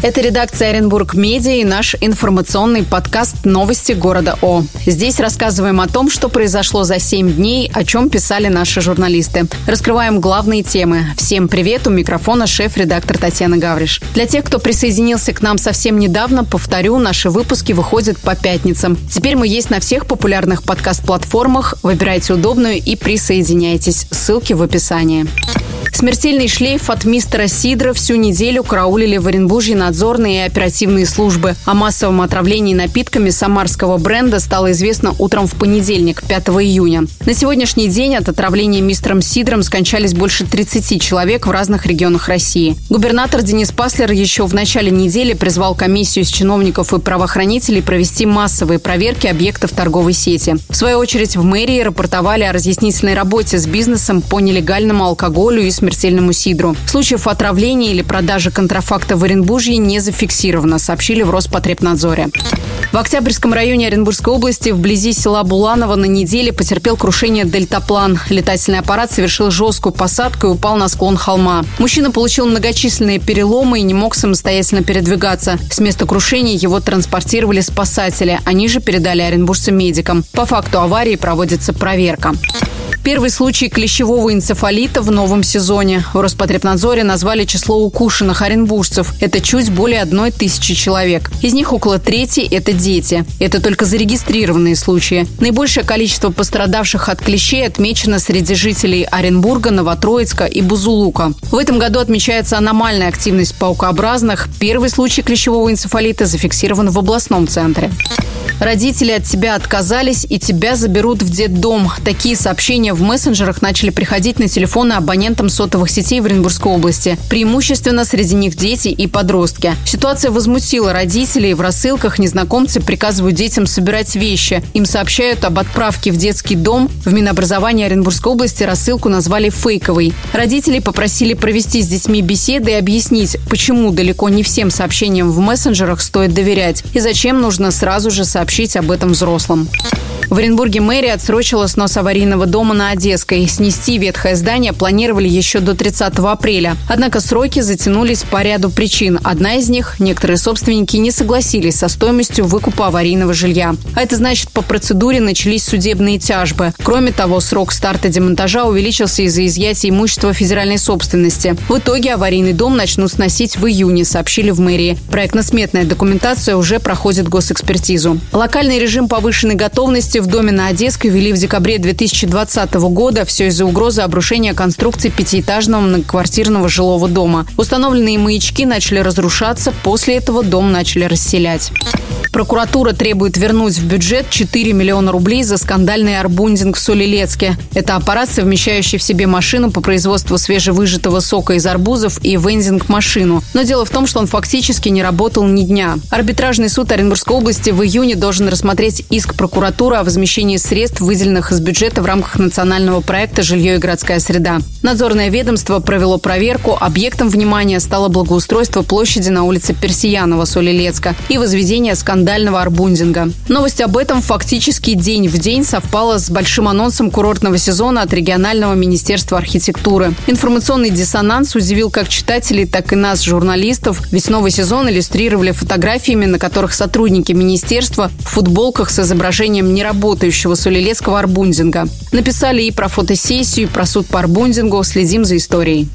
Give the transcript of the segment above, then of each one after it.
Это редакция Оренбург Медиа и наш информационный подкаст «Новости города О». Здесь рассказываем о том, что произошло за 7 дней, о чем писали наши журналисты. Раскрываем главные темы. Всем привет, у микрофона шеф-редактор Татьяна Гавриш. Для тех, кто присоединился к нам совсем недавно, повторю, наши выпуски выходят по пятницам. Теперь мы есть на всех популярных подкаст-платформах. Выбирайте удобную и присоединяйтесь. Ссылки в описании. Смертельный шлейф от мистера Сидра всю неделю караулили в Оренбурге надзорные и оперативные службы. О массовом отравлении напитками самарского бренда стало известно утром в понедельник, 5 июня. На сегодняшний день от отравления мистером Сидром скончались больше 30 человек в разных регионах России. Губернатор Денис Паслер еще в начале недели призвал комиссию из чиновников и правоохранителей провести массовые проверки объектов торговой сети. В свою очередь в мэрии рапортовали о разъяснительной работе с бизнесом по нелегальному алкоголю и смертельному смертельному сидру. Случаев отравления или продажи контрафакта в Оренбурге не зафиксировано, сообщили в Роспотребнадзоре. В Октябрьском районе Оренбургской области вблизи села Буланово на неделе потерпел крушение дельтаплан. Летательный аппарат совершил жесткую посадку и упал на склон холма. Мужчина получил многочисленные переломы и не мог самостоятельно передвигаться. С места крушения его транспортировали спасатели. Они же передали оренбуржцам медикам. По факту аварии проводится проверка. Первый случай клещевого энцефалита в новом сезоне. В Роспотребнадзоре назвали число укушенных оренбуржцев. Это чуть более одной тысячи человек. Из них около трети – это дети. Это только зарегистрированные случаи. Наибольшее количество пострадавших от клещей отмечено среди жителей Оренбурга, Новотроицка и Бузулука. В этом году отмечается аномальная активность паукообразных. Первый случай клещевого энцефалита зафиксирован в областном центре. Родители от тебя отказались и тебя заберут в детдом. Такие сообщения в мессенджерах начали приходить на телефоны абонентам сотовых сетей в Оренбургской области. Преимущественно среди них дети и подростки. Ситуация возмутила родителей. В рассылках незнакомцы приказывают детям собирать вещи. Им сообщают об отправке в детский дом. В Минобразовании Оренбургской области рассылку назвали фейковой. Родители попросили провести с детьми беседы и объяснить, почему далеко не всем сообщениям в мессенджерах стоит доверять и зачем нужно сразу же сообщить об этом взрослым. В Оренбурге мэрия отсрочила снос аварийного дома на Одесской. Снести ветхое здание планировали еще до 30 апреля. Однако сроки затянулись по ряду причин. Одна из них – некоторые собственники не согласились со стоимостью выкупа аварийного жилья. А это значит, по процедуре начались судебные тяжбы. Кроме того, срок старта демонтажа увеличился из-за изъятия имущества федеральной собственности. В итоге аварийный дом начнут сносить в июне, сообщили в мэрии. Проектно-сметная документация уже проходит госэкспертизу. Локальный режим повышенной готовности в доме на Одесской ввели в декабре 2020 года. Все из-за угрозы обрушения конструкции пятиэтажного многоквартирного жилого дома. Установленные маячки начали разрушаться. После этого дом начали расселять. Прокуратура требует вернуть в бюджет 4 миллиона рублей за скандальный арбундинг в Солилецке. Это аппарат, совмещающий в себе машину по производству свежевыжатого сока из арбузов и вендинг-машину. Но дело в том, что он фактически не работал ни дня. Арбитражный суд Оренбургской области в июне должен рассмотреть иск прокуратуры о возмещении средств, выделенных из бюджета в рамках национального проекта «Жилье и городская среда». Надзорное ведомство провело проверку. Объектом внимания стало благоустройство площади на улице Персиянова Солилецка и возведение скандального скандального арбундинга. Новость об этом фактически день в день совпала с большим анонсом курортного сезона от регионального министерства архитектуры. Информационный диссонанс удивил как читателей, так и нас, журналистов, ведь новый сезон иллюстрировали фотографиями, на которых сотрудники министерства в футболках с изображением неработающего сулилецкого арбундинга. Написали и про фотосессию, и про суд по арбундингу. Следим за историей.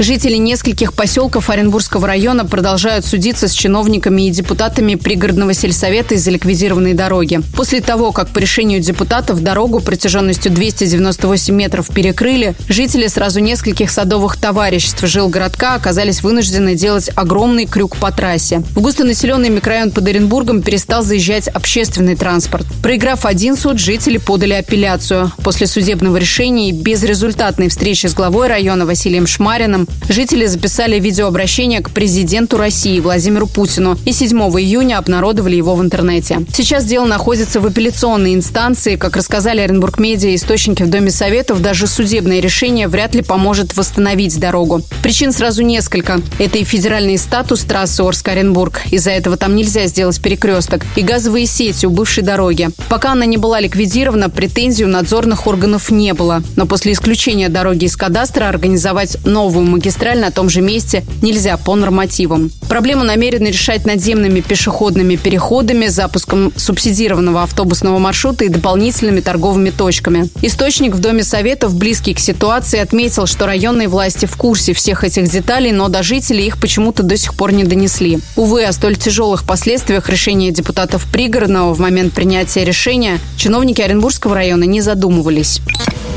Жители нескольких поселков Оренбургского района продолжают судиться с чиновниками и депутатами пригородного сельсовета из-за ликвидированной дороги. После того, как по решению депутатов дорогу протяженностью 298 метров перекрыли, жители сразу нескольких садовых товариществ жилгородка оказались вынуждены делать огромный крюк по трассе. В густонаселенный микрорайон под Оренбургом перестал заезжать общественный транспорт. Проиграв один суд, жители подали апелляцию. После судебного решения и безрезультатной встречи с главой района Василием Шмариным жители записали видеообращение к президенту России Владимиру Путину и 7 июня обнародовали его в интернете. Сейчас дело находится в апелляционной инстанции. Как рассказали Оренбург Медиа источники в Доме Советов, даже судебное решение вряд ли поможет восстановить дорогу. Причин сразу несколько. Это и федеральный статус трассы Орск-Оренбург. Из-за этого там нельзя сделать перекресток. И газовые сети у бывшей дороги. Пока она не была ликвидирована, претензий у надзорных органов не было. Но после исключения дороги из кадастра организовать новую магистраль на том же месте нельзя по нормативам. Проблему намерены решать надземными пешеходными переходами, запуском субсидированного автобусного маршрута и дополнительными торговыми точками. Источник в Доме Советов, близкий к ситуации, отметил, что районные власти в курсе всех этих деталей, но до жителей их почему-то до сих пор не донесли. Увы, о столь тяжелых последствиях решения депутатов пригородного в момент принятия решения чиновники Оренбургского района не задумывались.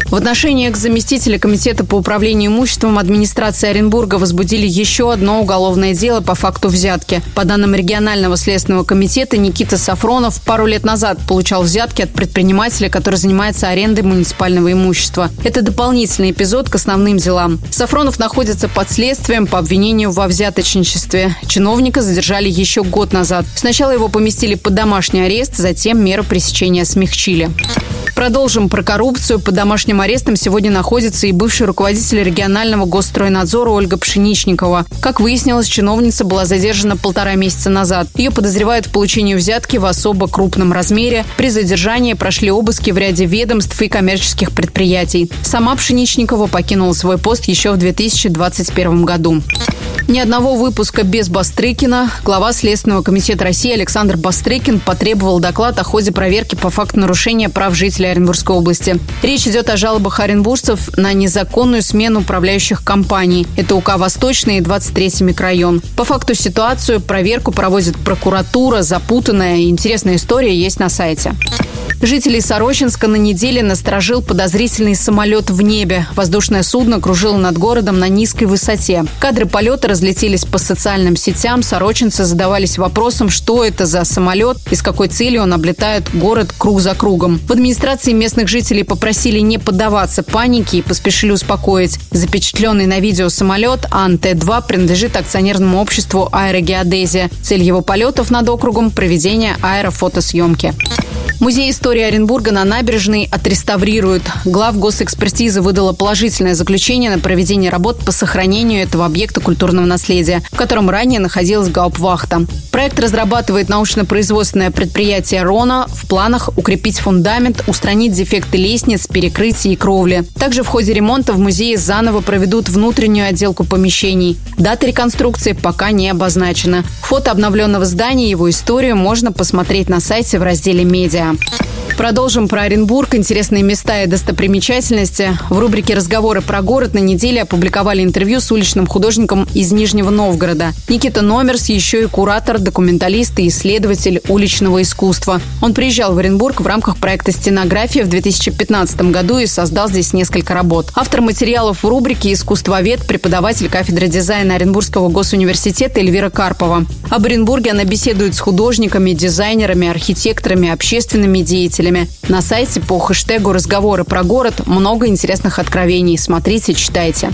В отношении к заместителя Комитета по управлению имуществом администрации Оренбурга возбудили еще одно уголовное дело по факту взятки. По данным регионального следственного комитета, Никита Сафронов пару лет назад получал взятки от предпринимателя, который занимается арендой муниципального имущества. Это дополнительный эпизод к основным делам. Сафронов находится под следствием по обвинению во взяточничестве. Чиновника задержали еще год назад. Сначала его поместили под домашний арест, затем меры пресечения смягчили. Продолжим про коррупцию. Под домашним арестом сегодня находится и бывший руководитель регионального госстройнадзора Ольга Пшеничникова. Как выяснилось, чиновница была задержана полтора месяца назад. Ее подозревают в получении взятки в особо крупном размере. При задержании прошли обыски в ряде ведомств и коммерческих предприятий. Сама Пшеничникова покинула свой пост еще в 2021 году. Ни одного выпуска без Бастрыкина. Глава Следственного комитета России Александр Бастрыкин потребовал доклад о ходе проверки по факту нарушения прав жителей Оренбургской области. Речь идет о жалобах оренбуржцев на незаконную смену управляющих компаний. Это УК «Восточный» и 23-й микрорайон. По факту ситуацию проверку проводит прокуратура. Запутанная и интересная история есть на сайте. Жителей Сорочинска на неделе насторожил подозрительный самолет в небе. Воздушное судно кружило над городом на низкой высоте. Кадры полета разлетелись по социальным сетям. Сорочинцы задавались вопросом, что это за самолет и с какой целью он облетает город круг за кругом. В администрации местных жителей попросили не поддаваться панике и поспешили успокоить. Запечатленный на видео самолет АНТ-2 принадлежит акционерному обществу «Аэрогеодезия». Цель его полетов над округом – проведение аэрофотосъемки. Музей истории Оренбурга на набережной отреставрируют. Глав госэкспертизы выдала положительное заключение на проведение работ по сохранению этого объекта культурного наследия, в котором ранее находилась Гаупвахта. Проект разрабатывает научно-производственное предприятие «Рона». В планах укрепить фундамент, устранить дефекты лестниц, перекрытий и кровли. Также в ходе ремонта в музее заново проведут внутреннюю отделку помещений. Дата реконструкции пока не обозначена. Фото обновленного здания и его историю можно посмотреть на сайте в разделе «Медиа». Продолжим про Оренбург, интересные места и достопримечательности. В рубрике «Разговоры про город» на неделе опубликовали интервью с уличным художником из Нижнего Новгорода. Никита Номерс еще и куратор, документалист и исследователь уличного искусства. Он приезжал в Оренбург в рамках проекта «Стенография» в 2015 году и создал здесь несколько работ. Автор материалов в рубрике «Искусствовед», преподаватель кафедры дизайна Оренбургского госуниверситета Эльвира Карпова. Об Оренбурге она беседует с художниками, дизайнерами, архитекторами, общественными деятелями слушателями. На сайте по хэштегу «Разговоры про город» много интересных откровений. Смотрите, читайте.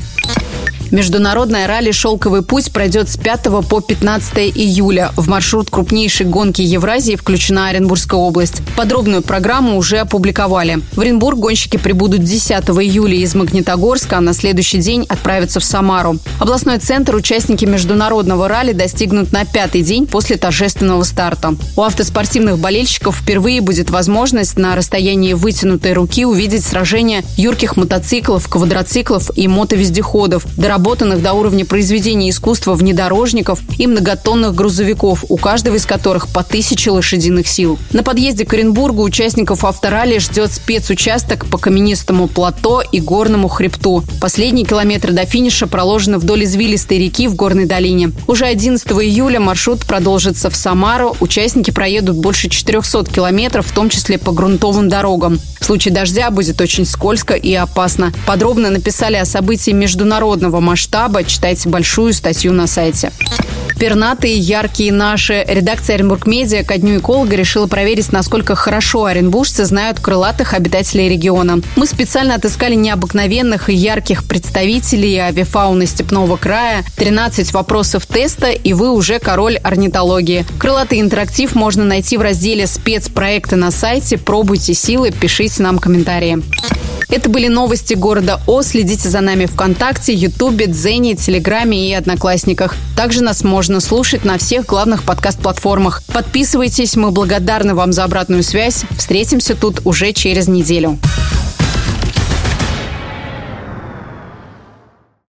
Международная ралли «Шелковый путь» пройдет с 5 по 15 июля. В маршрут крупнейшей гонки Евразии включена Оренбургская область. Подробную программу уже опубликовали. В Оренбург гонщики прибудут 10 июля из Магнитогорска, а на следующий день отправятся в Самару. Областной центр участники международного ралли достигнут на пятый день после торжественного старта. У автоспортивных болельщиков впервые будет возможность на расстоянии вытянутой руки увидеть сражения юрких мотоциклов, квадроциклов и мотовездеходов, доработанных до уровня произведения искусства внедорожников и многотонных грузовиков, у каждого из которых по тысяче лошадиных сил. На подъезде к Оренбургу участников авторалли ждет спецучасток по каменистому плато и горному хребту. Последние километры до финиша проложены вдоль извилистой реки в горной долине. Уже 11 июля маршрут продолжится в Самару. Участники проедут больше 400 километров, в том числе по грунтовым дорогам. В случае дождя будет очень скользко и опасно. Подробно написали о событии международного масштаба. Читайте большую статью на сайте. Пернатые, яркие наши. Редакция Оренбург Медиа ко дню эколога решила проверить, насколько хорошо оренбуржцы знают крылатых обитателей региона. Мы специально отыскали необыкновенных и ярких представителей авиафауны степного края. 13 вопросов теста, и вы уже король орнитологии. Крылатый интерактив можно найти в разделе «Спецпроекты» на сайте. Пробуйте силы, пишите нам комментарии. Это были новости города О. Следите за нами ВКонтакте, Ютубе, Дзене, Телеграме и Одноклассниках. Также нас можно слушать на всех главных подкаст-платформах. Подписывайтесь, мы благодарны вам за обратную связь. Встретимся тут уже через неделю.